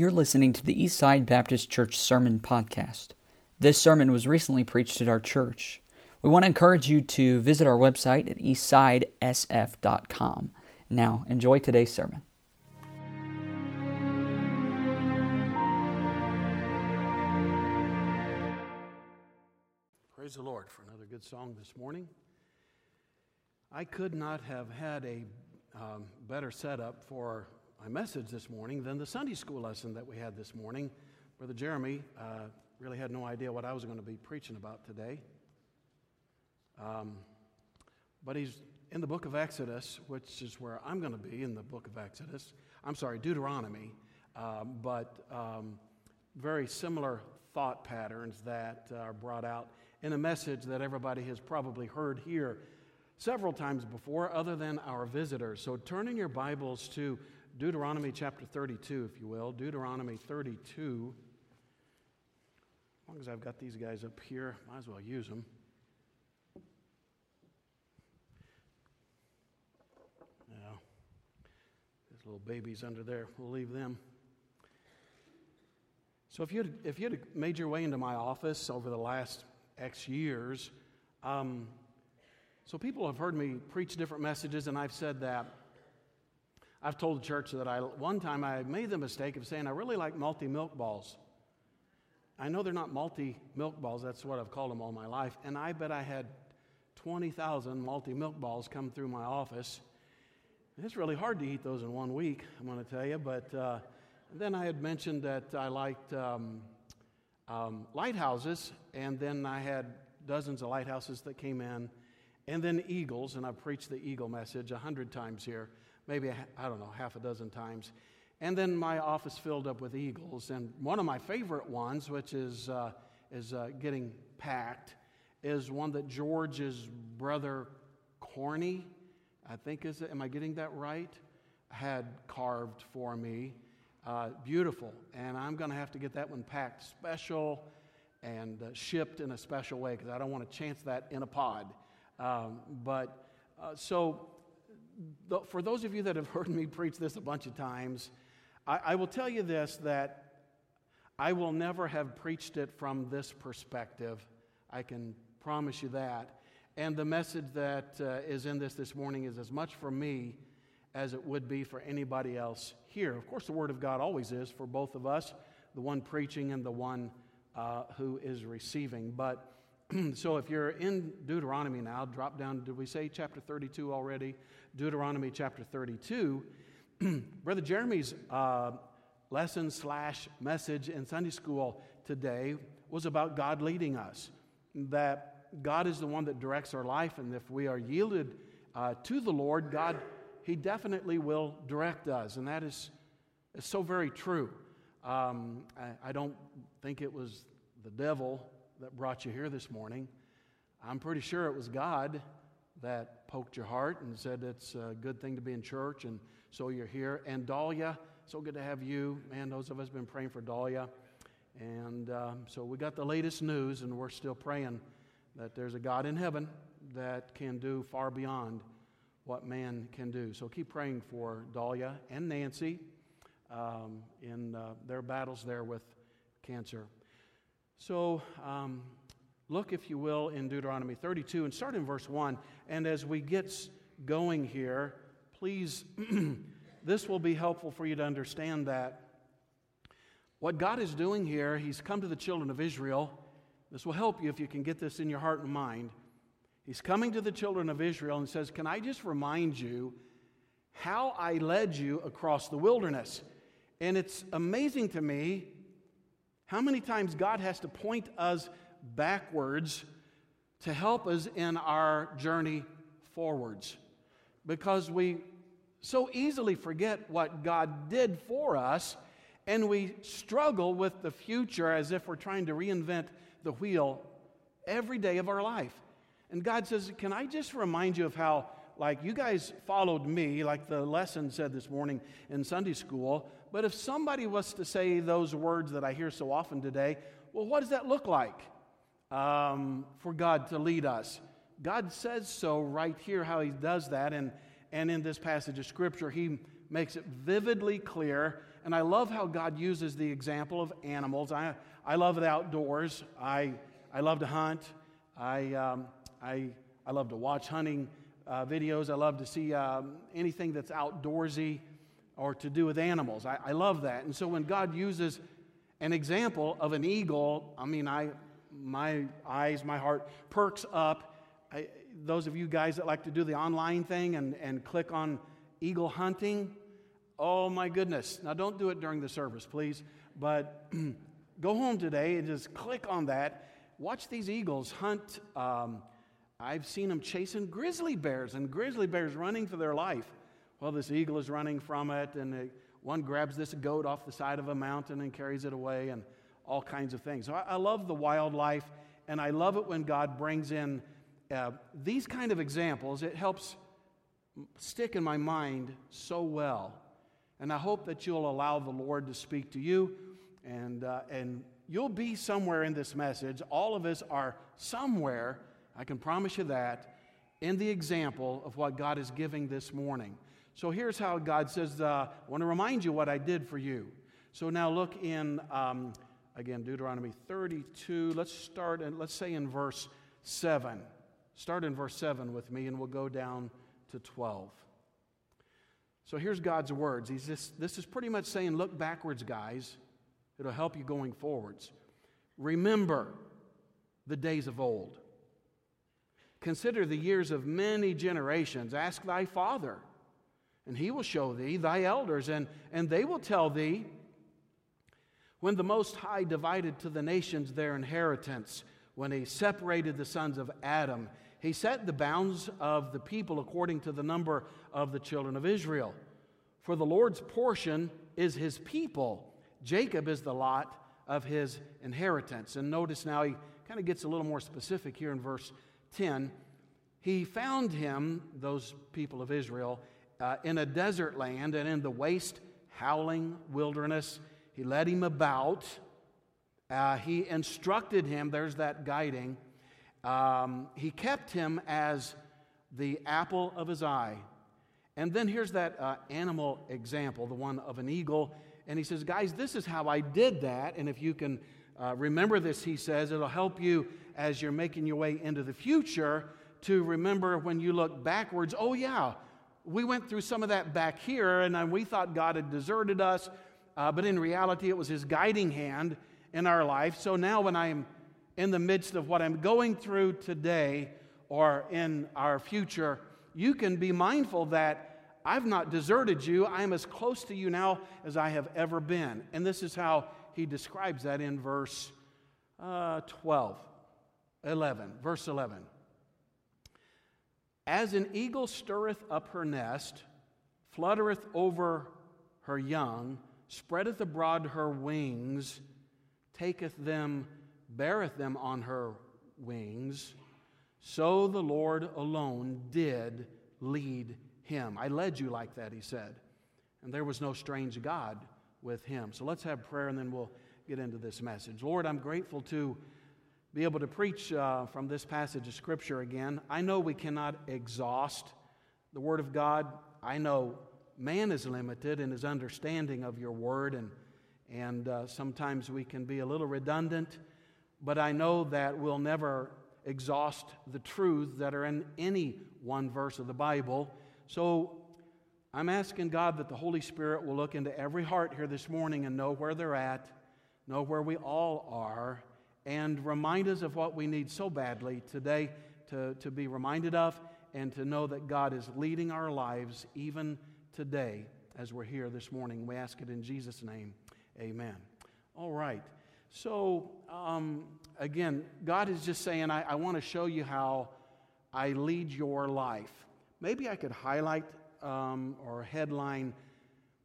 You're listening to the Eastside Baptist Church Sermon Podcast. This sermon was recently preached at our church. We want to encourage you to visit our website at eastsidesf.com. Now, enjoy today's sermon. Praise the Lord for another good song this morning. I could not have had a um, better setup for my message this morning than the Sunday school lesson that we had this morning. Brother Jeremy uh, really had no idea what I was going to be preaching about today. Um, but he's in the book of Exodus, which is where I'm going to be in the book of Exodus. I'm sorry, Deuteronomy, um, but um, very similar thought patterns that are brought out in a message that everybody has probably heard here several times before, other than our visitors. So turn in your Bibles to Deuteronomy chapter 32, if you will. Deuteronomy 32. As long as I've got these guys up here, might as well use them. Yeah. There's little babies under there. We'll leave them. So if you'd, if you had made your way into my office over the last X years, um, so people have heard me preach different messages, and I've said that. I've told the church that I one time I made the mistake of saying I really like multi milk balls. I know they're not multi milk balls. That's what I've called them all my life, and I bet I had twenty thousand multi milk balls come through my office. It's really hard to eat those in one week. I'm going to tell you, but uh, then I had mentioned that I liked um, um, lighthouses, and then I had dozens of lighthouses that came in and then eagles, and I've preached the eagle message a hundred times here, maybe, I don't know, half a dozen times. And then my office filled up with eagles. And one of my favorite ones, which is, uh, is uh, getting packed, is one that George's brother Corny, I think is it, am I getting that right? Had carved for me. Uh, beautiful. And I'm going to have to get that one packed special and uh, shipped in a special way because I don't want to chance that in a pod. Um, but uh, so, for those of you that have heard me preach this a bunch of times, I, I will tell you this that I will never have preached it from this perspective. I can promise you that. And the message that uh, is in this this morning is as much for me as it would be for anybody else here. Of course, the Word of God always is for both of us, the one preaching and the one uh, who is receiving. But so if you're in Deuteronomy now, drop down, did we say chapter 32 already? Deuteronomy chapter 32. Brother Jeremy's uh, lesson slash message in Sunday school today was about God leading us. That God is the one that directs our life, and if we are yielded uh, to the Lord, God, He definitely will direct us. And that is, is so very true. Um, I, I don't think it was the devil that brought you here this morning. I'm pretty sure it was God that poked your heart and said it's a good thing to be in church, and so you're here. And Dahlia, so good to have you. Man, those of us have been praying for Dahlia. And um, so we got the latest news, and we're still praying that there's a God in heaven that can do far beyond what man can do. So keep praying for Dahlia and Nancy um, in uh, their battles there with cancer. So, um, look, if you will, in Deuteronomy 32 and start in verse 1. And as we get going here, please, this will be helpful for you to understand that what God is doing here, He's come to the children of Israel. This will help you if you can get this in your heart and mind. He's coming to the children of Israel and says, Can I just remind you how I led you across the wilderness? And it's amazing to me how many times God has to point us backwards to help us in our journey forwards? Because we so easily forget what God did for us, and we struggle with the future as if we're trying to reinvent the wheel every day of our life. And God says, Can I just remind you of how, like, you guys followed me, like the lesson said this morning in Sunday school, but if somebody was to say those words that I hear so often today, well, what does that look like um, for God to lead us? God says so right here how He does that. And, and in this passage of Scripture, He makes it vividly clear and I love how God uses the example of animals. I, I love the outdoors. I, I love to hunt. I, um, I, I love to watch hunting uh, videos. I love to see um, anything that's outdoorsy or to do with animals. I, I love that. And so when God uses an example of an eagle, I mean, I, my eyes, my heart perks up. I, those of you guys that like to do the online thing and, and click on eagle hunting, oh my goodness. Now, don't do it during the service, please, but go home today and just click on that. Watch these eagles hunt. Um, I've seen them chasing grizzly bears and grizzly bears running for their life. Well, this eagle is running from it, and it, one grabs this goat off the side of a mountain and carries it away, and all kinds of things. So I, I love the wildlife, and I love it when God brings in uh, these kind of examples. It helps stick in my mind so well. And I hope that you'll allow the Lord to speak to you, and, uh, and you'll be somewhere in this message. All of us are somewhere, I can promise you that, in the example of what God is giving this morning. So here's how God says, uh, I want to remind you what I did for you. So now look in um, Again, Deuteronomy 32. Let's start and let's say in verse 7. Start in verse 7 with me, and we'll go down to 12. So here's God's words. He's just, this is pretty much saying, look backwards, guys. It'll help you going forwards. Remember the days of old. Consider the years of many generations. Ask thy father, and he will show thee, thy elders, and, and they will tell thee when the Most High divided to the nations their inheritance, when he separated the sons of Adam, he set the bounds of the people according to the number of the children of Israel. For the Lord's portion is his people, Jacob is the lot of his inheritance. And notice now he kind of gets a little more specific here in verse 10. He found him, those people of Israel, uh, in a desert land and in the waste, howling wilderness he led him about. Uh, he instructed him, there's that guiding. Um, he kept him as the apple of his eye. And then here's that uh, animal example, the one of an eagle. And he says, Guys, this is how I did that. And if you can uh, remember this, he says, it'll help you as you're making your way into the future to remember when you look backwards. Oh, yeah, we went through some of that back here, and we thought God had deserted us uh, but in reality, it was His guiding hand in our life. So now, when I'm in the midst of what I'm going through today or in our future, you can be mindful that I've not deserted you. I am as close to you now as I have ever been. And this is how he describes that in verse uh, 12, 11, verse 11. As an eagle stirreth up her nest, fluttereth over her young, spreadeth abroad her wings, taketh them, beareth them on her wings. So the Lord alone did lead him. I led you like that, he said. And there was no strange God with him. So let's have prayer and then we'll get into this message. Lord, I'm grateful to be able to preach uh, from this passage of Scripture again. I know we cannot exhaust the Word of God. I know man is limited in his understanding of your word, and, and uh, sometimes we can be a little redundant, but I know that we'll never exhaust the truths that are in any one verse of the Bible. So I'm asking God that the Holy Spirit will look into every heart here this morning and know where they're at, know where we all are, and remind us of what we need so badly today to, to be reminded of and to know that God is leading our lives even today as we're here this morning. We ask it in Jesus' name. Amen. All right. So, um, again, God is just saying, I, I want to show you how I lead your life. Maybe I could highlight um, or headline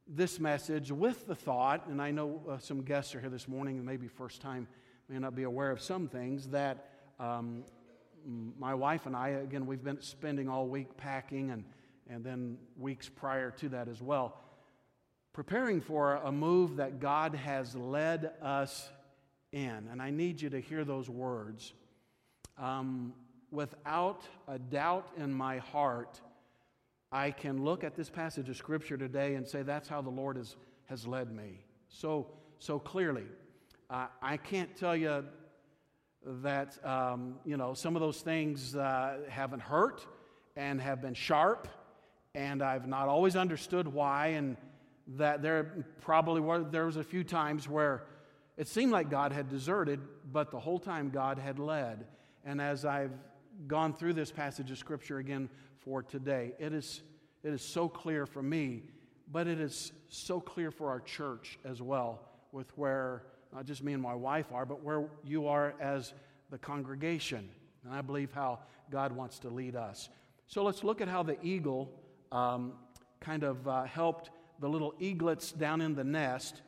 this message with the thought, and I know uh, some guests are here this morning, and maybe first time may not be aware of some things, that um, my wife and I, again, we've been spending all week packing and and then weeks prior to that as well, preparing for a move that God has led us in. And I need you to hear those words. Um, without a doubt in my heart, I can look at this passage of Scripture today and say that's how the Lord has has led me so, so clearly. Uh, I can't tell you that, um, you know, some of those things uh, haven't hurt and have been sharp, and I've not always understood why, and that there probably were, there was a few times where it seemed like God had deserted, but the whole time God had led. And as I've gone through this passage of Scripture again for today, it is, it is so clear for me, but it is so clear for our church as well, with where not just me and my wife are, but where you are as the congregation. And I believe how God wants to lead us. So let's look at how the eagle um, kind of uh, helped the little eaglets down in the nest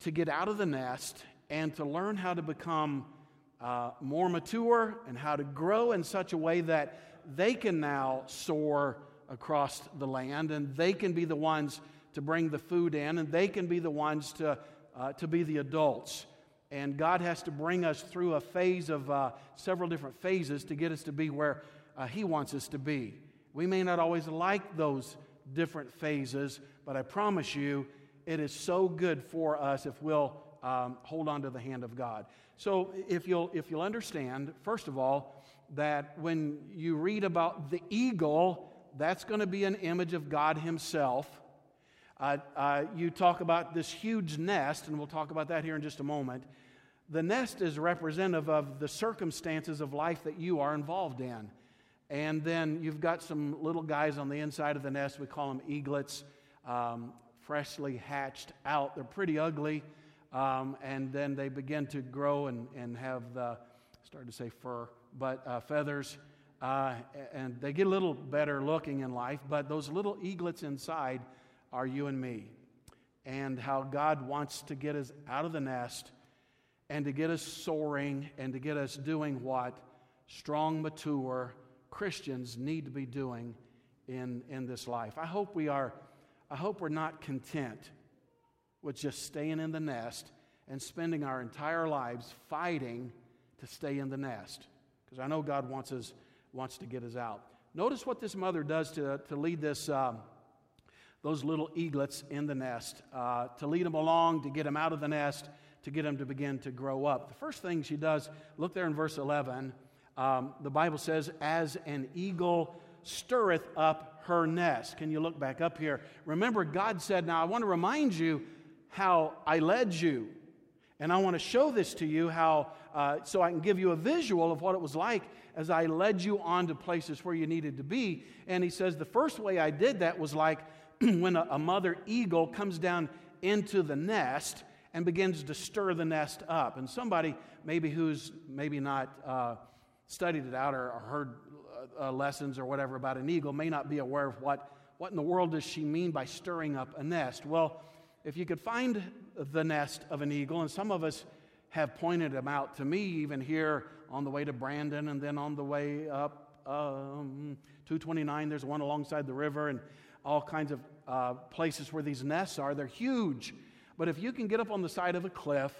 to get out of the nest and to learn how to become uh, more mature and how to grow in such a way that they can now soar across the land and they can be the ones to bring the food in and they can be the ones to, uh, to be the adults. And God has to bring us through a phase of uh, several different phases to get us to be where uh, He wants us to be. We may not always like those different phases, but I promise you, it is so good for us if we'll um, hold on to the hand of God. So, if you'll, if you'll understand, first of all, that when you read about the eagle, that's going to be an image of God Himself. Uh, uh, you talk about this huge nest, and we'll talk about that here in just a moment. The nest is representative of the circumstances of life that you are involved in. And then you've got some little guys on the inside of the nest. We call them eaglets, um, freshly hatched out. They're pretty ugly. Um, and then they begin to grow and, and have the, started to say fur, but uh, feathers. Uh, and they get a little better looking in life. But those little eaglets inside are you and me. And how God wants to get us out of the nest and to get us soaring and to get us doing what strong, mature Christians need to be doing in, in this life. I hope we are, I hope we're not content with just staying in the nest and spending our entire lives fighting to stay in the nest. Because I know God wants us wants to get us out. Notice what this mother does to, to lead this. Um, those little eaglets in the nest, uh, to lead them along, to get them out of the nest, to get them to begin to grow up. The first thing she does, look there in verse 11, um, the Bible says, As an eagle stirreth up her nest. Can you look back up here? Remember, God said, Now I want to remind you how I led you. And I want to show this to you how, uh, so I can give you a visual of what it was like as I led you on to places where you needed to be. And he says, the first way I did that was like when a, a mother eagle comes down into the nest and begins to stir the nest up. And somebody, maybe who's maybe not uh, studied it out or, or heard uh, uh, lessons or whatever about an eagle, may not be aware of what, what in the world does she mean by stirring up a nest. Well, if you could find the nest of an eagle, and some of us have pointed them out to me, even here on the way to Brandon and then on the way up um, 229, there's one alongside the river, and all kinds of uh, places where these nests are. They're huge. But if you can get up on the side of a cliff,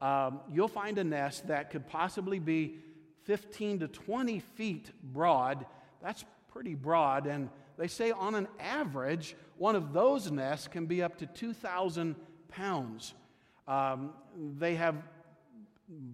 um, you'll find a nest that could possibly be 15 to 20 feet broad. That's pretty broad. And they say on an average, one of those nests can be up to 2,000 pounds. Um, they have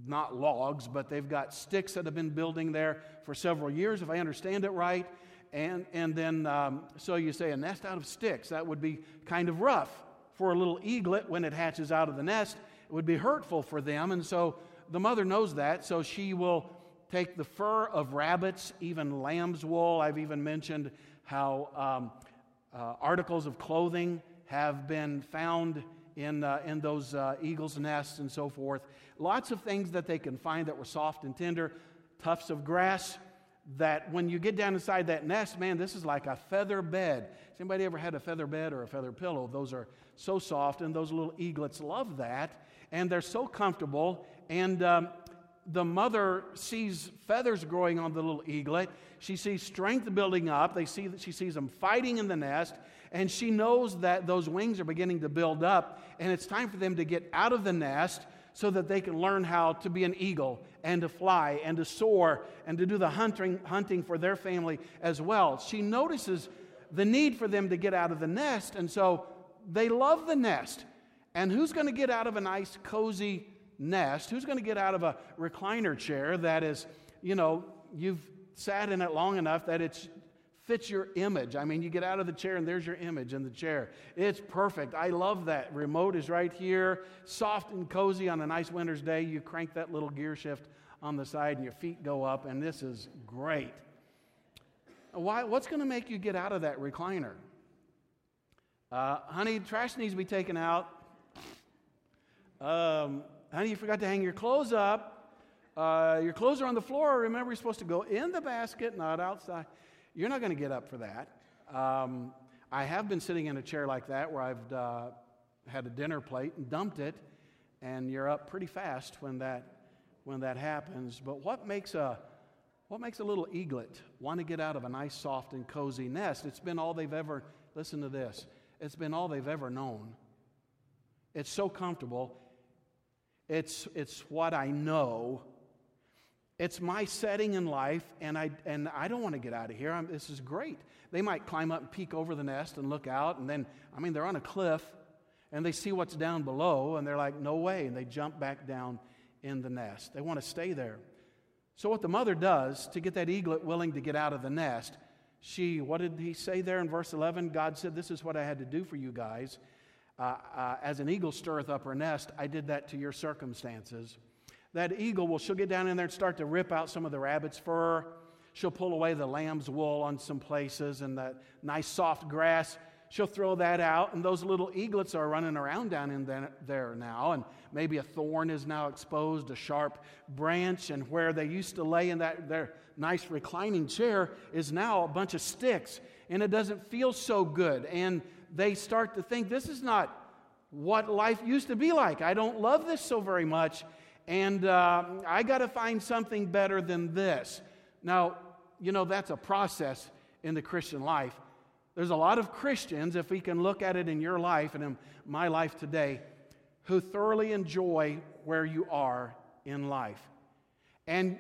not logs, but they've got sticks that have been building there for several years, if I understand it right. And, and then, um, so you say a nest out of sticks. That would be kind of rough for a little eaglet when it hatches out of the nest. It would be hurtful for them. And so the mother knows that. So she will take the fur of rabbits, even lamb's wool. I've even mentioned how um, uh, articles of clothing have been found in, uh, in those uh, eagles' nests and so forth. Lots of things that they can find that were soft and tender, tufts of grass, that when you get down inside that nest, man, this is like a feather bed. Has anybody ever had a feather bed or a feather pillow? Those are so soft, and those little eaglets love that, and they're so comfortable. And um, the mother sees feathers growing on the little eaglet. She sees strength building up. They see she sees them fighting in the nest, and she knows that those wings are beginning to build up, and it's time for them to get out of the nest so that they can learn how to be an eagle and to fly and to soar and to do the hunting, hunting for their family as well. She notices the need for them to get out of the nest, and so they love the nest. And who's going to get out of a nice, cozy nest? Who's going to get out of a recliner chair that is, you know, you've sat in it long enough that it fits your image? I mean, you get out of the chair and there's your image in the chair. It's perfect. I love that. Remote is right here, soft and cozy on a nice winter's day. You crank that little gear shift on the side and your feet go up, and this is great. Why, what's going to make you get out of that recliner? Uh, honey, trash needs to be taken out. Um, honey, you forgot to hang your clothes up. Uh, your clothes are on the floor. Remember, you're supposed to go in the basket, not outside. You're not going to get up for that. Um, I have been sitting in a chair like that where I've uh, had a dinner plate and dumped it, and you're up pretty fast when that when that happens. But what makes a what makes a little eaglet want to get out of a nice, soft, and cozy nest? It's been all they've ever. Listen to this. It's been all they've ever known. It's so comfortable. It's, it's what I know. It's my setting in life, and I, and I don't want to get out of here. I'm, this is great. They might climb up and peek over the nest and look out, and then, I mean, they're on a cliff, and they see what's down below, and they're like, no way. And they jump back down in the nest. They want to stay there. So, what the mother does to get that eaglet willing to get out of the nest, she, what did he say there in verse 11? God said, This is what I had to do for you guys. Uh, uh, as an eagle stirreth up her nest, I did that to your circumstances. That eagle, well, she'll get down in there and start to rip out some of the rabbit's fur. She'll pull away the lamb's wool on some places and that nice soft grass. She'll throw that out, and those little eaglets are running around down in there now. And maybe a thorn is now exposed, a sharp branch, and where they used to lay in that their nice reclining chair is now a bunch of sticks, and it doesn't feel so good. And they start to think this is not what life used to be like. I don't love this so very much, and uh, I got to find something better than this. Now, you know, that's a process in the Christian life. There's a lot of Christians, if we can look at it in your life and in my life today, who thoroughly enjoy where you are in life. And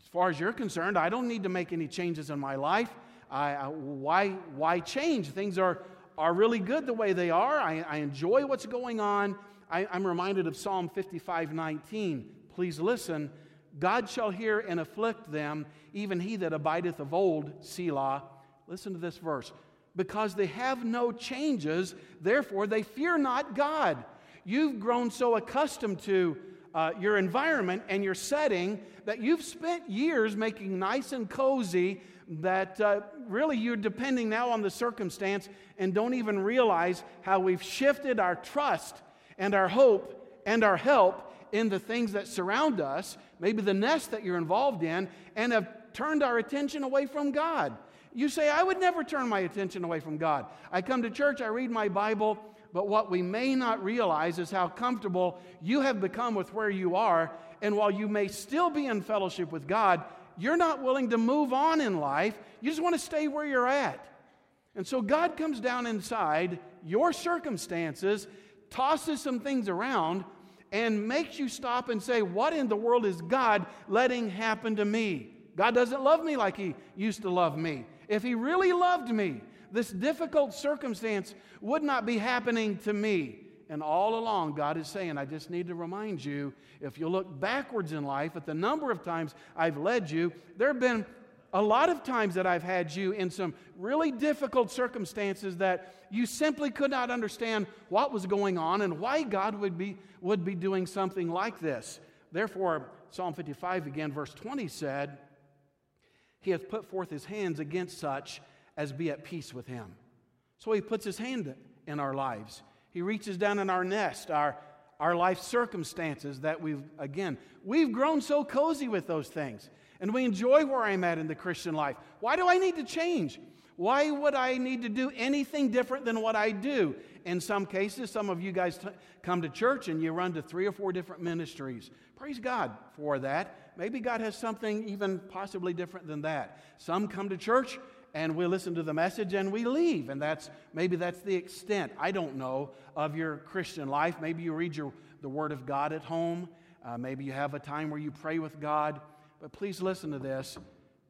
as far as you're concerned, I don't need to make any changes in my life. I, I, why, why change? Things are are really good the way they are. I, I enjoy what's going on. I, I'm reminded of Psalm 55 19. Please listen. God shall hear and afflict them, even he that abideth of old, Selah. Listen to this verse. Because they have no changes, therefore they fear not God. You've grown so accustomed to uh, your environment and your setting that you've spent years making nice and cozy that uh, really you're depending now on the circumstance and don't even realize how we've shifted our trust and our hope and our help in the things that surround us, maybe the nest that you're involved in, and have turned our attention away from God. You say, I would never turn my attention away from God. I come to church, I read my Bible, but what we may not realize is how comfortable you have become with where you are. And while you may still be in fellowship with God, you're not willing to move on in life. You just want to stay where you're at. And so God comes down inside your circumstances, tosses some things around, and makes you stop and say, What in the world is God letting happen to me? God doesn't love me like He used to love me. If He really loved me, this difficult circumstance would not be happening to me. And all along, God is saying, I just need to remind you if you look backwards in life at the number of times I've led you, there have been a lot of times that I've had you in some really difficult circumstances that you simply could not understand what was going on and why God would be, would be doing something like this. Therefore, Psalm 55 again, verse 20 said, He hath put forth his hands against such as be at peace with him. So he puts his hand in our lives. He reaches down in our nest, our, our life circumstances that we've, again, we've grown so cozy with those things. And we enjoy where I'm at in the Christian life. Why do I need to change? Why would I need to do anything different than what I do? In some cases, some of you guys t- come to church and you run to three or four different ministries. Praise God for that. Maybe God has something even possibly different than that. Some come to church and we listen to the message and we leave. And that's maybe that's the extent, I don't know, of your Christian life. Maybe you read your, the Word of God at home. Uh, maybe you have a time where you pray with God. But please listen to this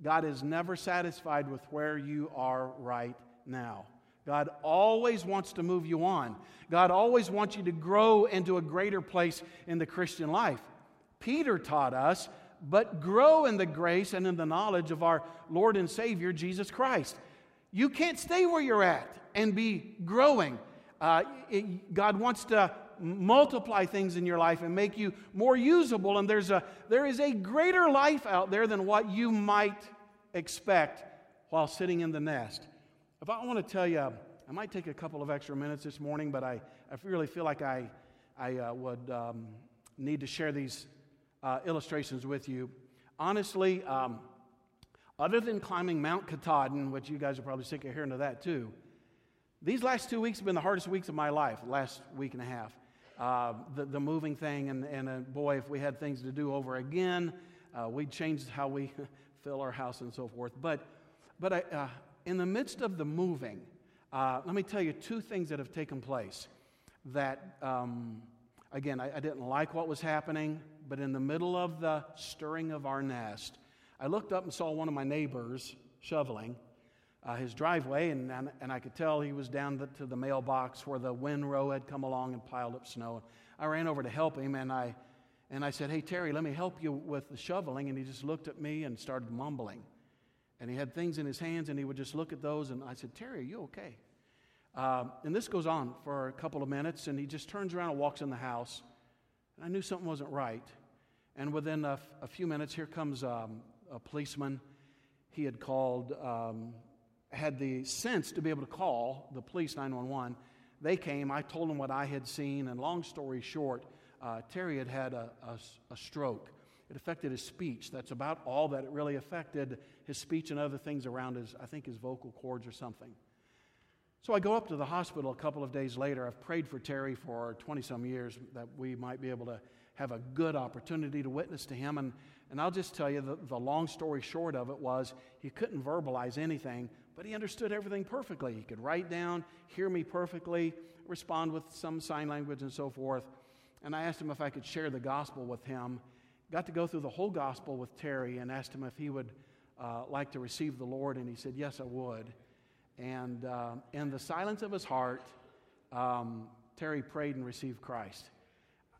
God is never satisfied with where you are right now. God always wants to move you on. God always wants you to grow into a greater place in the Christian life. Peter taught us, but grow in the grace and in the knowledge of our Lord and Savior, Jesus Christ. You can't stay where you're at and be growing. Uh, it, God wants to multiply things in your life and make you more usable. And there's a, there is a greater life out there than what you might expect while sitting in the nest. If I want to tell you, I might take a couple of extra minutes this morning, but I, I really feel like I, I uh, would um, need to share these uh, illustrations with you. Honestly, um, other than climbing Mount Katahdin, which you guys are probably sick of hearing of that too, these last two weeks have been the hardest weeks of my life, last week and a half. Uh, the, the moving thing, and, and uh, boy, if we had things to do over again, uh, we'd change how we fill our house and so forth. But, but I, uh, in the midst of the moving, uh, let me tell you two things that have taken place that, um, again, I, I didn't like what was happening, but in the middle of the stirring of our nest, I looked up and saw one of my neighbors shoveling uh, his driveway, and, and, and, I could tell he was down the, to the mailbox where the windrow had come along and piled up snow. I ran over to help him, and I, and I said, Hey, Terry, let me help you with the shoveling. And he just looked at me and started mumbling. And he had things in his hands, and he would just look at those. And I said, Terry, are you okay? Uh, and this goes on for a couple of minutes, and he just turns around and walks in the house. And I knew something wasn't right. And within a, a few minutes, here comes um, a policeman. He had called, um, had the sense to be able to call the police 911. They came, I told them what I had seen, and long story short, uh, Terry had had a, a, a stroke. It affected his speech. That's about all that it really affected his speech and other things around his, I think, his vocal cords or something. So I go up to the hospital a couple of days later. I've prayed for Terry for 20 some years that we might be able to have a good opportunity to witness to him. And and I'll just tell you the, the long story short of it was he couldn't verbalize anything, but he understood everything perfectly. He could write down, hear me perfectly, respond with some sign language and so forth. And I asked him if I could share the gospel with him. Got to go through the whole gospel with Terry and asked him if he would uh, like to receive the Lord, and he said, Yes, I would. And uh, in the silence of his heart, um, Terry prayed and received Christ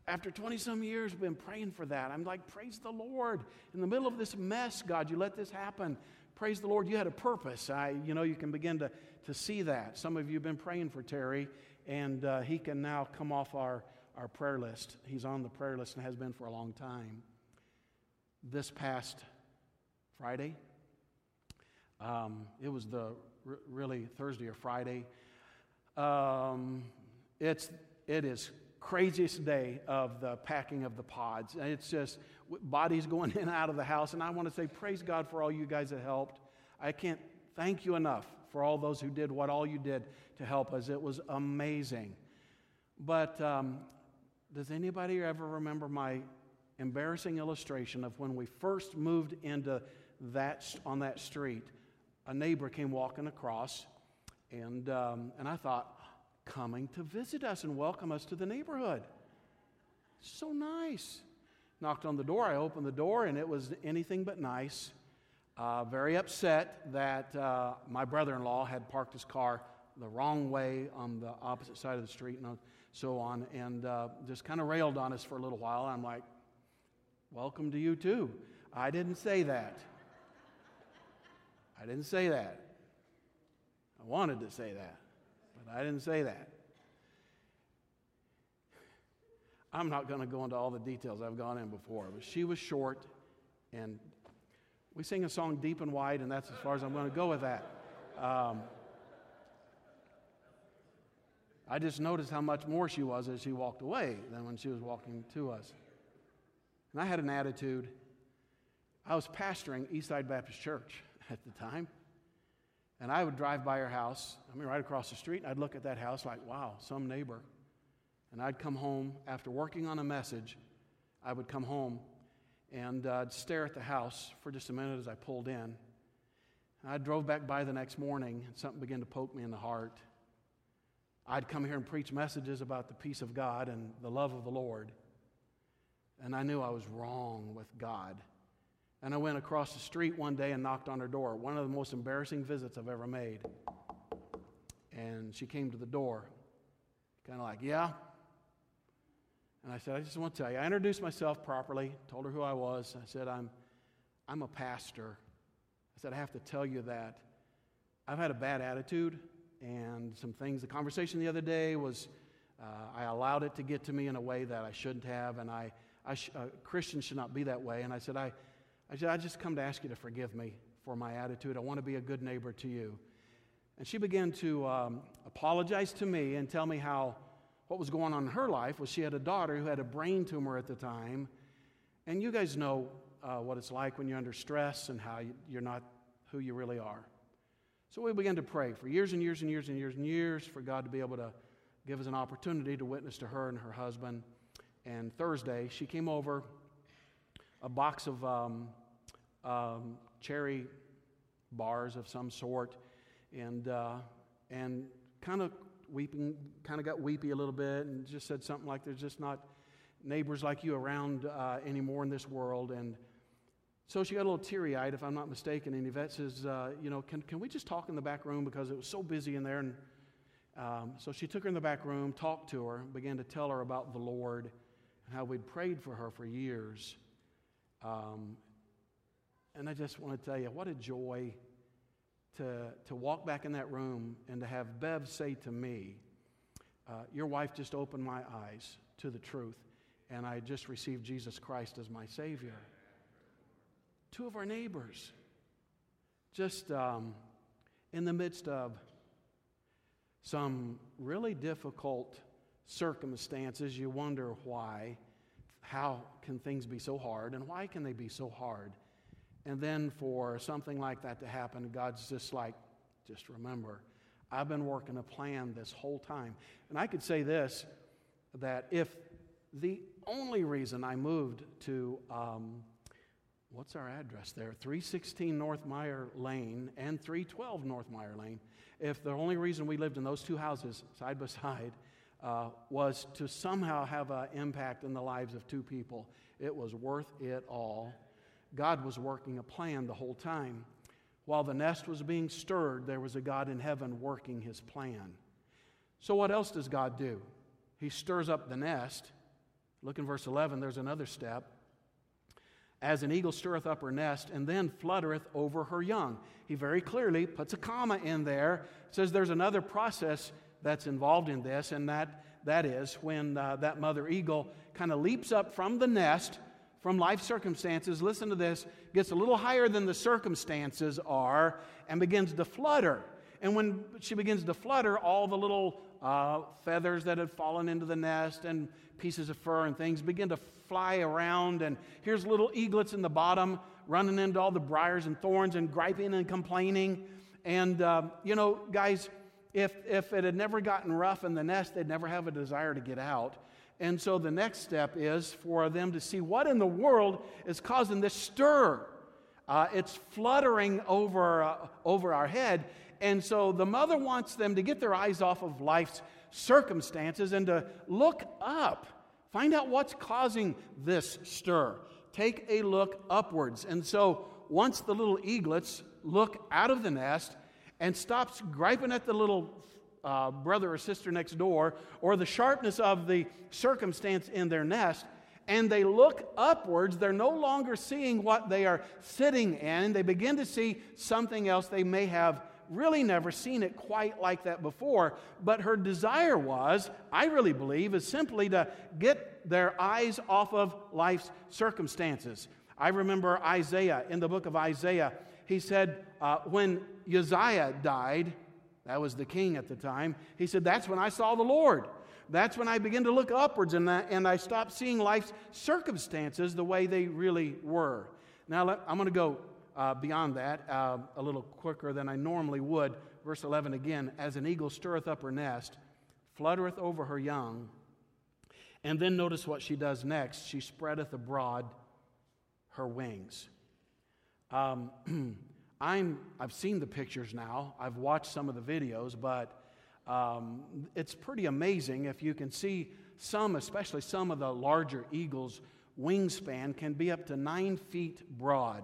after 20 some years, been praying for that. I'm like, praise the Lord. In the middle of this mess, God, you let this happen. Praise the Lord, you had a purpose. I, you know, you can begin to, to see that. Some of you have been praying for Terry, and uh, he can now come off our, our prayer list. He's on the prayer list and has been for a long time. This past Friday, um, it was the r- really Thursday or Friday. Um, it's, it is craziest day of the packing of the pods. It's just bodies going in and out of the house. And I want to say, praise God for all you guys that helped. I can't thank you enough for all those who did what all you did to help us. It was amazing. But um, does anybody ever remember my embarrassing illustration of when we first moved into that on that street? A neighbor came walking across, and um, and I thought, coming to visit us and welcome us to the neighborhood. So nice. Knocked on the door. I opened the door, and it was anything but nice. Uh, very upset that uh, my brother in law had parked his car the wrong way on the opposite side of the street and so on, and uh, just kind of railed on us for a little while. I'm like, Welcome to you too. I didn't say that. I didn't say that. I wanted to say that. But I didn't say that. I'm not going to go into all the details I've gone in before, but she was short, and we sing a song deep and wide, and that's as far as I'm going to go with that. Um, I just noticed how much more she was as she walked away than when she was walking to us. And I had an attitude. I was pastoring Eastside Baptist Church at the time. And I would drive by her house, I mean, right across the street, and I'd look at that house like, wow, some neighbor. And I'd come home after working on a message. I would come home and uh, I'd stare at the house for just a minute as I pulled in. And I drove back by the next morning, and something began to poke me in the heart. I'd come here and preach messages about the peace of God and the love of the Lord. And I knew I was wrong with God. And I went across the street one day and knocked on her door. One of the most embarrassing visits I've ever made. And she came to the door, kind of like, Yeah. And I said, I just want to tell you. I introduced myself properly, told her who I was. I said, I'm, I'm a pastor. I said, I have to tell you that I've had a bad attitude and some things. The conversation the other day was uh, I allowed it to get to me in a way that I shouldn't have, and I, I sh- uh, Christians should not be that way. And I said, I, I said, I just come to ask you to forgive me for my attitude. I want to be a good neighbor to you. And she began to um, apologize to me and tell me how what was going on in her life was she had a daughter who had a brain tumor at the time. And you guys know uh, what it's like when you're under stress and how you're not who you really are. So we began to pray for years and years and years and years and years for God to be able to give us an opportunity to witness to her and her husband. And Thursday, she came over, a box of um, um, cherry bars of some sort, and, uh, and kind of weeping, kind of got weepy a little bit, and just said something like, There's just not neighbors like you around uh, anymore in this world. And so she got a little teary eyed, if I'm not mistaken. And Yvette says, uh, You know, can, can we just talk in the back room because it was so busy in there? And um, so she took her in the back room, talked to her, began to tell her about the Lord and how we'd prayed for her for years. Um, and I just want to tell you, what a joy to, to walk back in that room and to have Bev say to me, uh, Your wife just opened my eyes to the truth, and I just received Jesus Christ as my Savior. Two of our neighbors, just um, in the midst of some really difficult circumstances, you wonder why. How can things be so hard, and why can they be so hard? And then for something like that to happen, God's just like, just remember, I've been working a plan this whole time. And I could say this that if the only reason I moved to, um, what's our address there? 316 North Meyer Lane and 312 North Meyer Lane. If the only reason we lived in those two houses side by side uh, was to somehow have an impact in the lives of two people, it was worth it all God was working a plan the whole time. While the nest was being stirred, there was a God in heaven working his plan. So, what else does God do? He stirs up the nest. Look in verse 11, there's another step. As an eagle stirreth up her nest, and then fluttereth over her young. He very clearly puts a comma in there, says there's another process that's involved in this, and that, that is when uh, that mother eagle kind of leaps up from the nest from life circumstances, listen to this, gets a little higher than the circumstances are and begins to flutter. And when she begins to flutter, all the little uh, feathers that had fallen into the nest and pieces of fur and things begin to fly around. And here's little eaglets in the bottom running into all the briars and thorns and griping and complaining. And, uh, you know, guys, if, if it had never gotten rough in the nest, they'd never have a desire to get out. And so the next step is for them to see what in the world is causing this stir. Uh, it's fluttering over, uh, over our head. And so the mother wants them to get their eyes off of life's circumstances and to look up. Find out what's causing this stir. Take a look upwards. And so once the little eaglets look out of the nest and stops griping at the little uh, brother or sister next door or the sharpness of the circumstance in their nest, and they look upwards, they're no longer seeing what they are sitting in. They begin to see something else they may have really never seen it quite like that before. But her desire was, I really believe, is simply to get their eyes off of life's circumstances. I remember Isaiah in the book of Isaiah. He said, uh, when Uzziah died, that was the king at the time. He said, That's when I saw the Lord. That's when I began to look upwards and, I, and I stopped seeing life's circumstances the way they really were. Now, let, I'm going to go uh, beyond that uh, a little quicker than I normally would. Verse 11 again As an eagle stirreth up her nest, fluttereth over her young. And then notice what she does next. She spreadeth abroad her wings. Um, I'm, I've seen the pictures now, I've watched some of the videos, but um, it's pretty amazing if you can see some, especially some of the larger eagles' wingspan can be up to nine feet broad.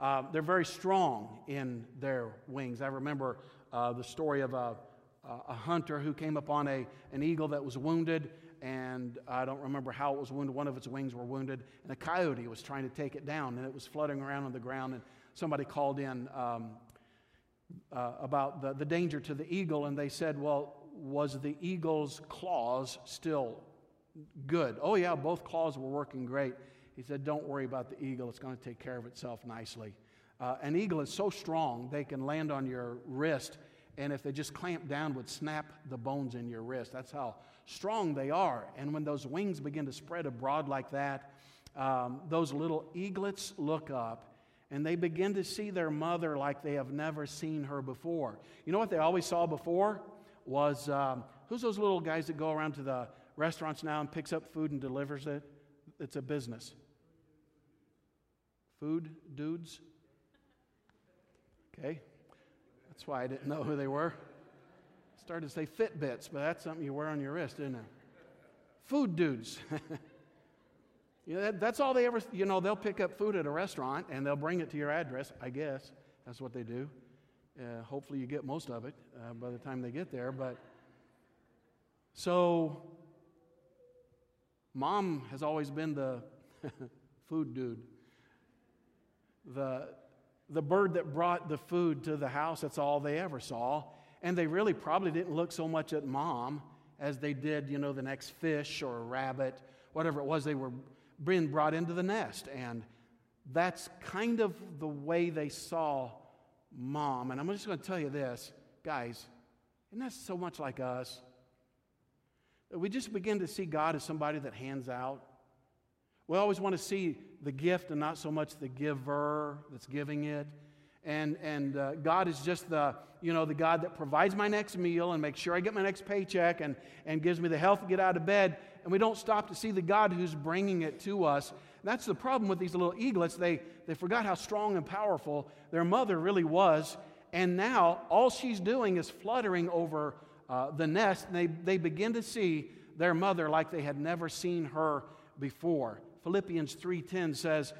Uh, they're very strong in their wings. I remember uh, the story of a, a hunter who came upon a, an eagle that was wounded, and I don't remember how it was wounded. One of its wings were wounded, and a coyote was trying to take it down, and it was fluttering around on the ground. And somebody called in um, uh, about the, the danger to the eagle, and they said, Well, was the eagle's claws still good? Oh, yeah, both claws were working great. He said, Don't worry about the eagle, it's going to take care of itself nicely. Uh, an eagle is so strong, they can land on your wrist, and if they just clamp down, would snap the bones in your wrist. That's how strong they are. And when those wings begin to spread abroad like that, um, those little eaglets look up and they begin to see their mother like they have never seen her before. You know what they always saw before? Was um, who's those little guys that go around to the restaurants now and picks up food and delivers it? It's a business. Food dudes? Okay. That's why I didn't know who they were. started to say Fitbits, but that's something you wear on your wrist, isn't it? Food dudes. you know, that, that's all they ever, you know, they'll pick up food at a restaurant and they'll bring it to your address, I guess. That's what they do. Uh, hopefully, you get most of it uh, by the time they get there. But so, mom has always been the food dude. The, the bird that brought the food to the house, that's all they ever saw. And they really probably didn't look so much at mom as they did, you know, the next fish or rabbit, whatever it was they were being brought into the nest. And that's kind of the way they saw mom. And I'm just going to tell you this, guys, isn't that so much like us? That we just begin to see God as somebody that hands out. We always want to see the gift and not so much the giver that's giving it. And, and uh, God is just the, you know, the God that provides my next meal and makes sure I get my next paycheck and, and gives me the health to get out of bed. And we don't stop to see the God who's bringing it to us. That's the problem with these little eaglets. They, they forgot how strong and powerful their mother really was. And now all she's doing is fluttering over uh, the nest. And they, they begin to see their mother like they had never seen her before. Philippians 3:10 says,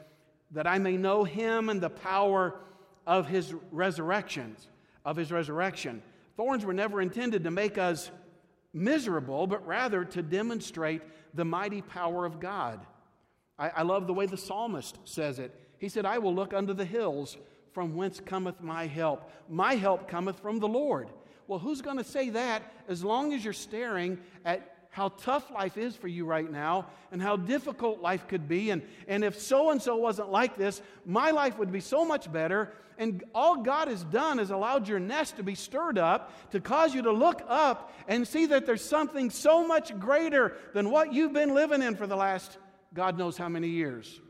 "That I may know him and the power of his resurrections, of his resurrection." Thorns were never intended to make us miserable, but rather to demonstrate the mighty power of God. I, I love the way the psalmist says it. He said, I will look unto the hills from whence cometh my help. My help cometh from the Lord. Well, who's going to say that as long as you're staring at how tough life is for you right now and how difficult life could be. And, and if so and so wasn't like this, my life would be so much better. And all God has done is allowed your nest to be stirred up to cause you to look up and see that there's something so much greater than what you've been living in for the last God knows how many years,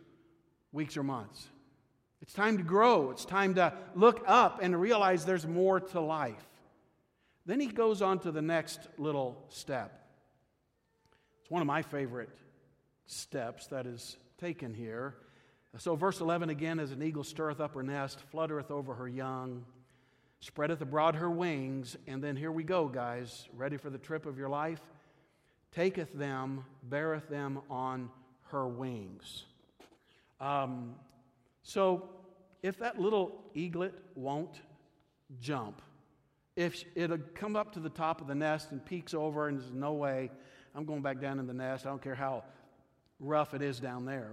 weeks or months. It's time to grow. It's time to look up and realize there's more to life. Then he goes on to the next little step one of my favorite steps that is taken here. So, verse 11 again, as an eagle stirreth up her nest, fluttereth over her young, spreadeth abroad her wings, and then here we go, guys, ready for the trip of your life? Taketh them, beareth them on her wings. Um, so, if that little eaglet won't jump, if it'll come up to the top of the nest and peeks over and there's no way, I'm going back down in the nest. I don't care how rough it is down there.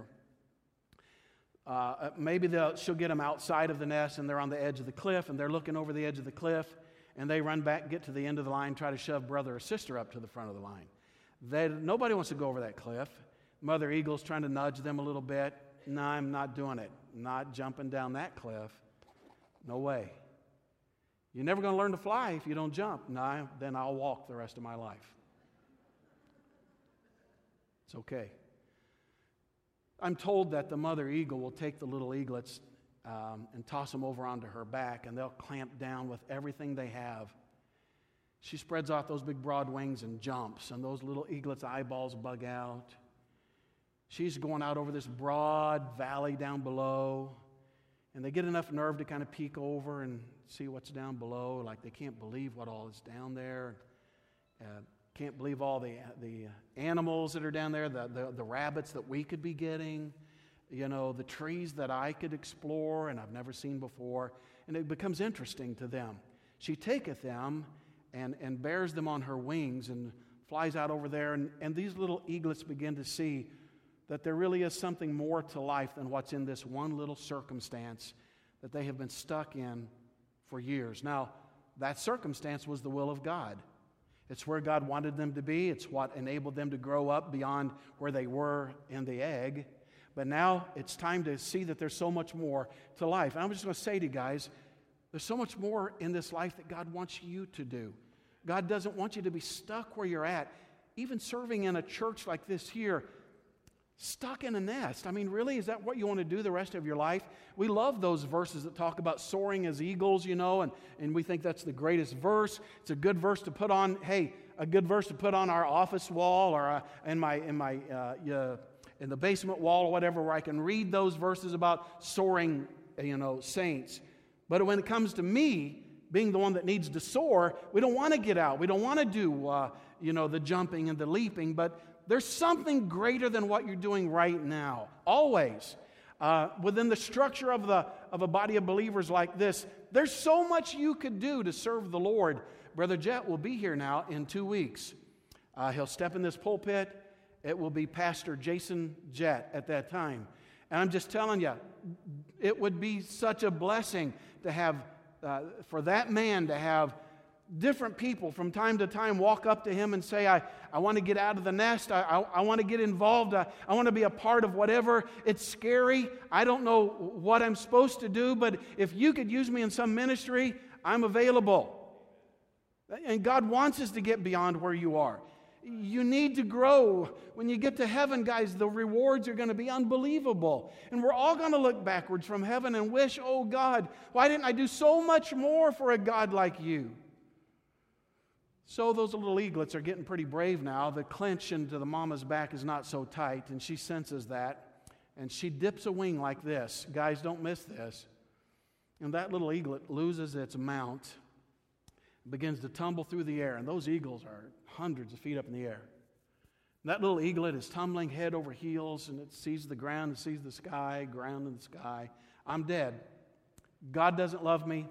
Uh, uh maybe she'll get them outside of the nest and they're on the edge of the cliff and they're looking over the edge of the cliff and they run back, get to the end of the line, try to shove brother or sister up to the front of the line. They, nobody wants to go over that cliff. Mother Eagle's trying to nudge them a little bit. No, I'm not doing it. Not jumping down that cliff. No way. You're never going to learn to fly if you don't jump. No, then I'll walk the rest of my life. It's okay. I'm told that the mother eagle will take the little eaglets um, and toss them over onto her back, and they'll clamp down with everything they have. She spreads out those big broad wings and jumps, and those little eaglets' eyeballs bug out. She's going out over this broad valley down below, and they get enough nerve to kind of peek over and see what's down below. Like they can't believe what all is down there. Uh, can't believe all the, the animals that are down there, the, the, the rabbits that we could be getting, you know, the trees that I could explore and I've never seen before. And it becomes interesting to them. She taketh them and, and bears them on her wings and flies out over there. And, and these little eaglets begin to see that there really is something more to life than what's in this one little circumstance that they have been stuck in for years. Now, that circumstance was the will of God. It's where God wanted them to be. It's what enabled them to grow up beyond where they were in the egg. But now it's time to see that there's so much more to life. And I'm just going to say to you guys, there's so much more in this life that God wants you to do. God doesn't want you to be stuck where you're at. Even serving in a church like this here, stuck in a nest. I mean, really, is that what you want to do the rest of your life? We love those verses that talk about soaring as eagles, you know, and, and we think that's the greatest verse. It's a good verse to put on, hey, a good verse to put on our office wall or uh, in my, in my, uh, uh, in the basement wall or whatever, where I can read those verses about soaring, you know, saints. But when it comes to me, being the one that needs to soar, we don't want to get out. We don't want to do, uh, you know, the jumping and the leaping. But there's something greater than what you're doing right now. Always. Uh, within the structure of, the, of a body of believers like this, there's so much you could do to serve the Lord. Brother Jet will be here now in two weeks. Uh, he'll step in this pulpit. It will be Pastor Jason Jet at that time. And I'm just telling you, it would be such a blessing to have, uh, for that man to have different people from time to time walk up to him and say, I, I want to get out of the nest. I, I, I want to get involved. I, I want to be a part of whatever. It's scary. I don't know what I'm supposed to do, but if you could use me in some ministry, I'm available. And God wants us to get beyond where you are. You need to grow. When you get to heaven, guys, the rewards are going to be unbelievable. And we're all going to look backwards from heaven and wish, oh God, why didn't I do so much more for a God like you? So those little eaglets are getting pretty brave now. The clench into the mama's back is not so tight, and she senses that. And she dips a wing like this. Guys, don't miss this. And that little eaglet loses its mount, begins to tumble through the air. And those eagles are hundreds of feet up in the air. And that little eaglet is tumbling head over heels, and it sees the ground, and sees the sky, ground and the sky. I'm dead. God doesn't love me.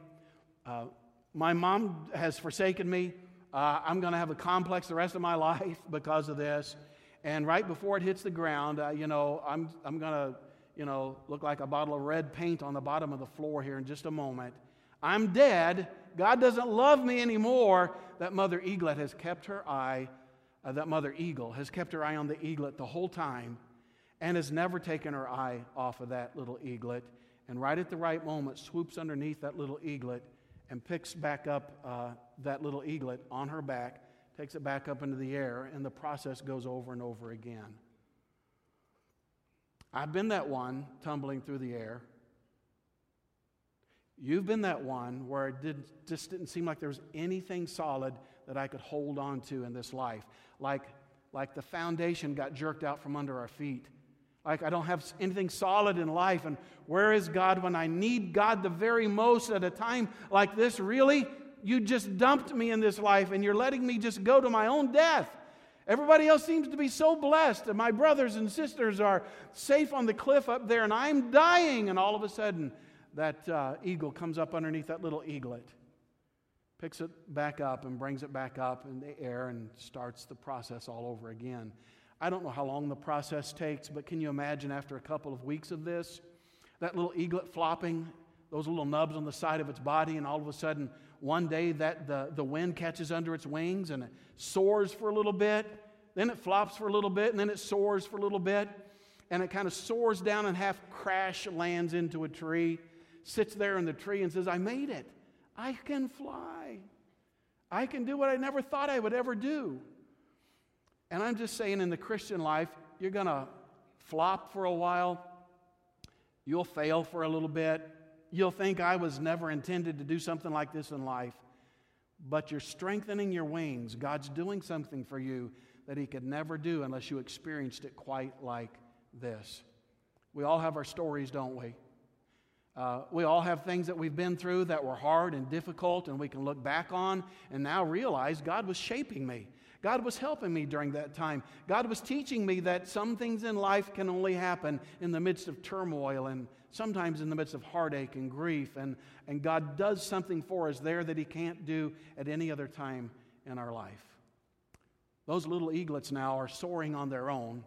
Uh, my mom has forsaken me. Uh, I'm going to have a complex the rest of my life because of this. And right before it hits the ground, uh, you know, I'm, I'm going to, you know, look like a bottle of red paint on the bottom of the floor here in just a moment. I'm dead. God doesn't love me anymore. That mother eaglet has kept her eye, uh, that mother eagle has kept her eye on the eaglet the whole time and has never taken her eye off of that little eaglet. And right at the right moment, swoops underneath that little eaglet and picks back up uh, that little eaglet on her back, takes it back up into the air, and the process goes over and over again. I've been that one tumbling through the air. You've been that one where it did, just didn't seem like there was anything solid that I could hold on to in this life. Like, like the foundation got jerked out from under our feet. Like I don't have anything solid in life. And where is God when I need God the very most at a time like this? Really? You just dumped me in this life and you're letting me just go to my own death. Everybody else seems to be so blessed. And my brothers and sisters are safe on the cliff up there, and I'm dying. And all of a sudden, that uh, eagle comes up underneath that little eaglet, picks it back up, and brings it back up in the air and starts the process all over again. I don't know how long the process takes, but can you imagine after a couple of weeks of this, that little eaglet flopping, those little nubs on the side of its body, and all of a sudden, one day that the, the wind catches under its wings and it soars for a little bit, then it flops for a little bit, and then it soars for a little bit, and it kind of soars down and half crash lands into a tree, sits there in the tree and says, I made it. I can fly. I can do what I never thought I would ever do. And I'm just saying, in the Christian life, you're going to flop for a while. You'll fail for a little bit. You'll think I was never intended to do something like this in life. But you're strengthening your wings. God's doing something for you that He could never do unless you experienced it quite like this. We all have our stories, don't we? Uh, we all have things that we've been through that were hard and difficult, and we can look back on and now realize God was shaping me. God was helping me during that time. God was teaching me that some things in life can only happen in the midst of turmoil and sometimes in the midst of heartache and grief. And, and God does something for us there that He can't do at any other time in our life. Those little eaglets now are soaring on their own.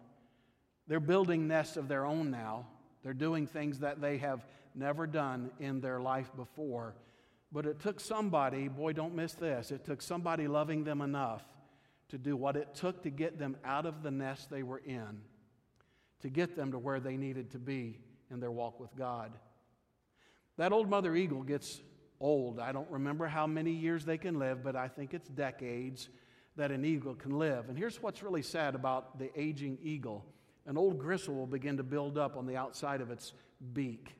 They're building nests of their own now. They're doing things that they have never done in their life before. But it took somebody, boy, don't miss this, it took somebody loving them enough to do what it took to get them out of the nest they were in, to get them to where they needed to be in their walk with God. That old mother eagle gets old. I don't remember how many years they can live, but I think it's decades that an eagle can live. And here's what's really sad about the aging eagle an old gristle will begin to build up on the outside of its beak.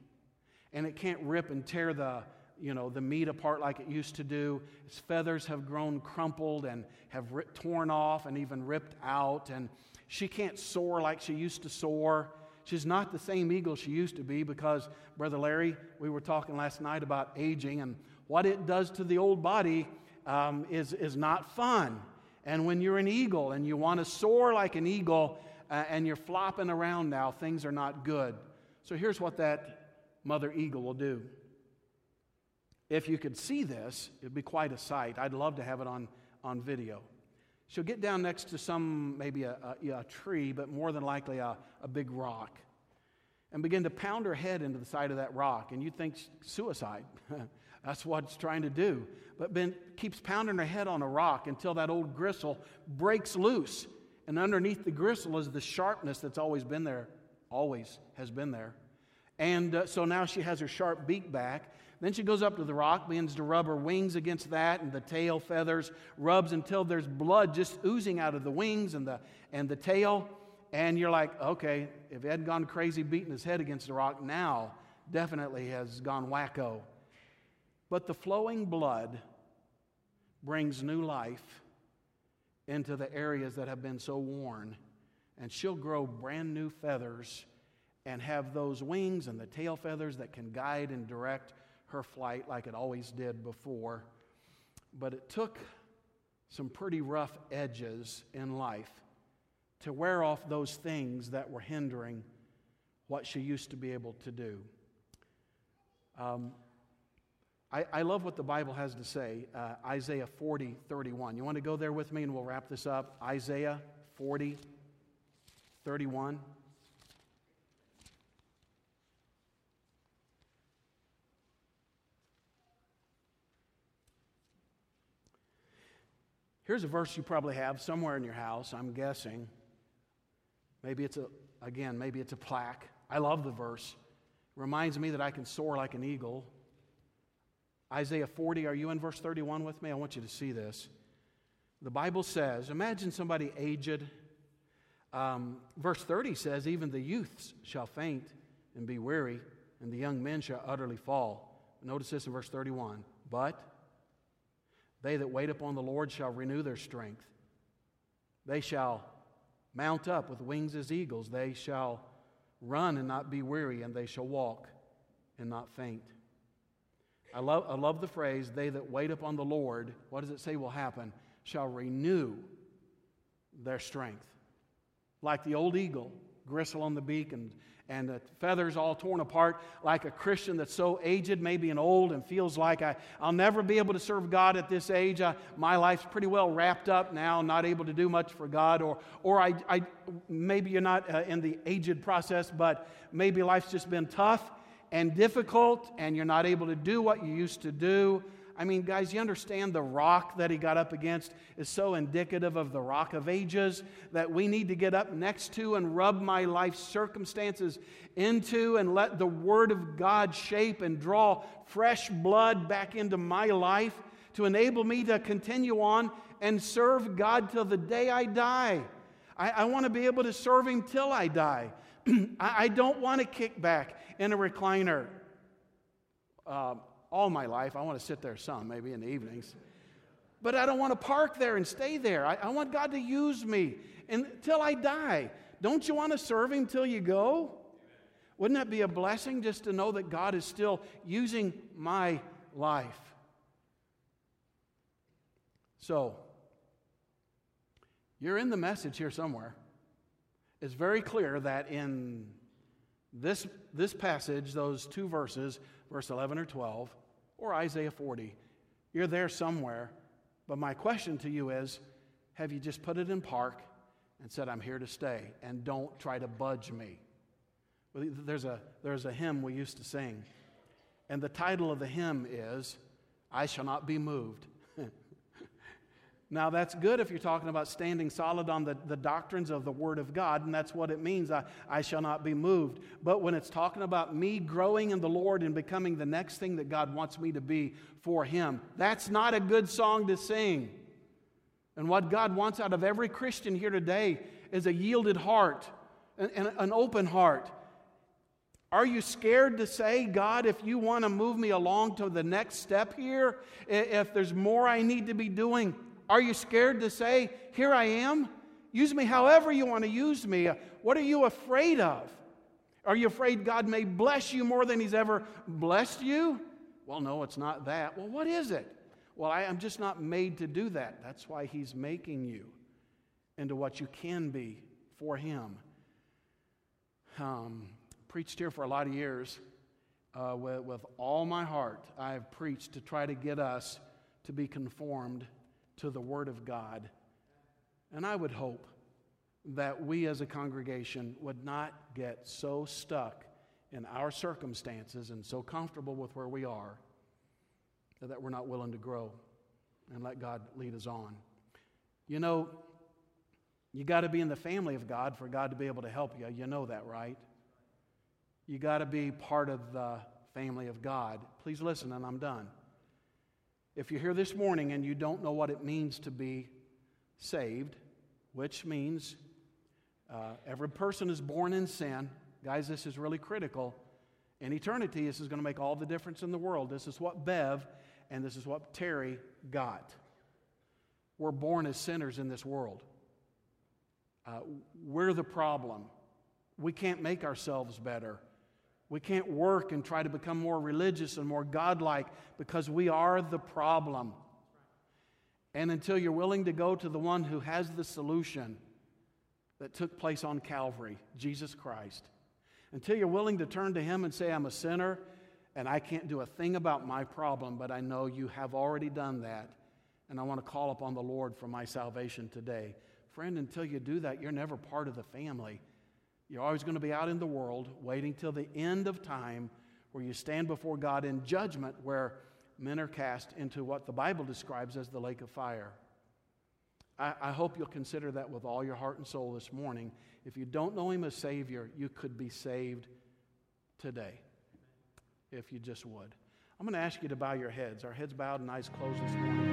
And it can't rip and tear the, you know, the meat apart like it used to do. Its feathers have grown crumpled and have torn off and even ripped out. And she can't soar like she used to soar. She's not the same eagle she used to be because, Brother Larry, we were talking last night about aging and what it does to the old body um, is, is not fun. And when you're an eagle and you want to soar like an eagle uh, and you're flopping around now, things are not good. So here's what that mother eagle will do. If you could see this, it'd be quite a sight. I'd love to have it on, on video. She'll get down next to some, maybe a, a, a tree, but more than likely a, a big rock, and begin to pound her head into the side of that rock. And you think suicide. That's what it's trying to do. But Ben keeps pounding her head on a rock until that old gristle breaks loose. And underneath the gristle is the sharpness that's always been there, always has been there. And uh, so now she has her sharp beak back. Then she goes up to the rock, begins to rub her wings against that, and the tail feathers, rubs until there's blood just oozing out of the wings and the, and the tail. And you're like, okay, if hadn't gone crazy beating his head against the rock, now definitely has gone wacko. But the flowing blood brings new life into the areas that have been so worn, and she'll grow brand new feathers and have those wings and the tail feathers that can guide and direct her flight like it always did before. But it took some pretty rough edges in life to wear off those things that were hindering what she used to be able to do. Um, I, I, love what the Bible has to say. Uh, Isaiah 40, 31. You want to go there with me and we'll wrap this up? Isaiah 40, 31. Here's a verse you probably have somewhere in your house, I'm guessing. Maybe it's a, again, maybe it's a plaque. I love the verse. It reminds me that I can soar like an eagle. Isaiah 40, are you in verse 31 with me? I want you to see this. The Bible says, imagine somebody aged. Um, verse 30 says, Even the youths shall faint and be weary, and the young men shall utterly fall. Notice this in verse 31. But they that wait upon the Lord shall renew their strength. They shall mount up with wings as eagles. They shall run and not be weary, and they shall walk and not faint. I love, I love the phrase, they that wait upon the Lord, what does it say will happen? Shall renew their strength. Like the old eagle, gristle on the beak and, and the feathers all torn apart, like a Christian that's so aged, maybe and old, and feels like I, I'll never be able to serve God at this age. I, my life's pretty well wrapped up now, not able to do much for God. Or, or I, I, maybe you're not uh, in the aged process, but maybe life's just been tough and difficult, and you're not able to do what you used to do. I mean, guys, you understand the rock that he got up against is so indicative of the rock of ages that we need to get up next to and rub my life circumstances into and let the Word of God shape and draw fresh blood back into my life to enable me to continue on and serve God till the day I die. I, I want to be able to serve Him till I die. I, don't want to kick back in a recliner uh, all my life. I want to sit there some, maybe in the evenings. But I don't want to park there and stay there. I, I want God to use me until I die. Don't you want to serve Him till you go? Wouldn't that be a blessing just to know that God is still using my life? So, you're in the message here somewhere. It's very clear that in this, this passage, those two verses, verse 11 or 12, or Isaiah 40, you're there somewhere. But my question to you is have you just put it in park and said, I'm here to stay, and don't try to budge me? There's a, there's a hymn we used to sing, and the title of the hymn is, I Shall Not Be Moved. Now, that's good if you're talking about standing solid on the, the doctrines of the Word of God, and that's what it means, I, I shall not be moved. But when it's talking about me growing in the Lord and becoming the next thing that God wants me to be for Him, that's not a good song to sing. And what God wants out of every Christian here today is a yielded heart, and an open heart are you scared to say, God, if you want to move me along to the next step here, if there's more I need to be doing, are you scared to say, Here I am? Use me however you want to use me. What are you afraid of? Are you afraid God may bless you more than He's ever blessed you? Well, no, it's not that. Well, what is it? Well, I am just not made to do that. That's why He's making you into what you can be for Him. Um, preached here for a lot of years. Uh, with, with all my heart, I have preached to try to get us to be conformed to the Word of God. And I would hope that we as a congregation would not get so stuck in our circumstances and so comfortable with where we are that we're not willing to grow and let God lead us on. You know, you got to be in the family of God for God to be able to help you. You know that, right? You got to be part of the family of God. Please listen, and I'm done. If you're here this morning and you don't know what it means to be saved, which means uh, every person is born in sin, guys, this is really critical. In eternity, this is going to make all the difference in the world. This is what Bev and this is what Terry got. We're born as sinners in this world. Uh, we're the problem. We can't make ourselves better. We can't work and try to become more religious and more godlike because we are the problem. And until you're willing to go to the one who has the solution that took place on Calvary, Jesus Christ, until you're willing to turn to Him and say, I'm a sinner and I can't do a thing about my problem, but I know you have already done that, and I want to call upon the Lord for my salvation today. Friend, until you do that, you're never part of the family. You're always going to be out in the world waiting till the end of time where you stand before God in judgment, where men are cast into what the Bible describes as the lake of fire. I, I, hope you'll consider that with all your heart and soul this morning. If you don't know Him as Savior, you could be saved today if you just would. I'm going to ask you to bow your heads. Our heads bowed and eyes closed this morning.